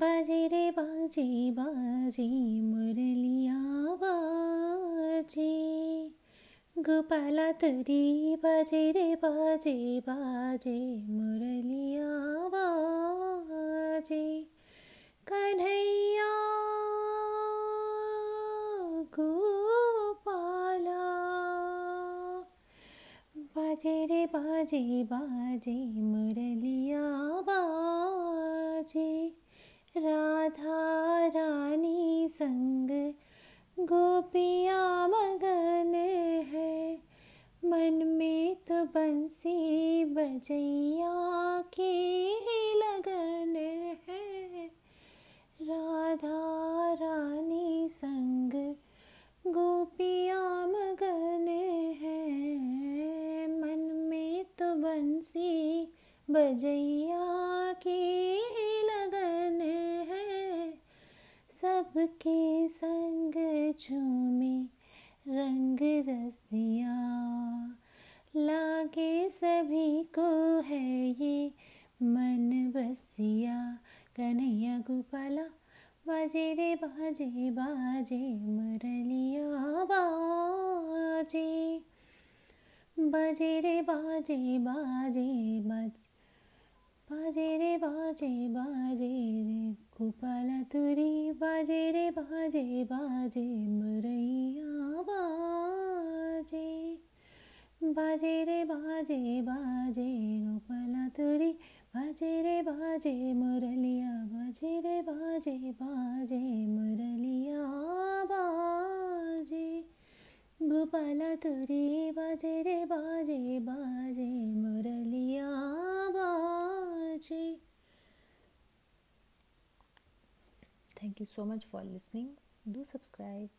बाजे रे बाजे बाजे मुरलिया बाजे। गोपाला तरी बाजे रे बाजे बाजे मुरलिया बाजे। कन्हैया गोपाला। बाजे रे बाजे बाजे मुरलिया बाजे। संग गोपिया मगन है। मन में तो बंसी बजैया की लगन है। राधा रानी संग गोपिया मगन है। मन में तो बंसी बजैया की सबके संग झूमे रंग रसिया। लागे सभी को है ये मन बसिया। कन्हैया गोपाला, बाजे रे बाजे बाजे मुरलिया, बाजे। बाजे रे बाजे बाजे बाजे बाजे रे बाजे बाजे रे गोपाला तुरी। बाजे रे, बाजे बाजे, मुरैया बाजे। बाजे रे, बाजे बाजे, गोपाला तुरी। बाजे रे, बाजे, मुरलिया। बाजे रे, बाजे बाजे, मुरलिया बाजे। गोपाला तुरी, बाजे रे Thank you so much for listening. Do subscribe.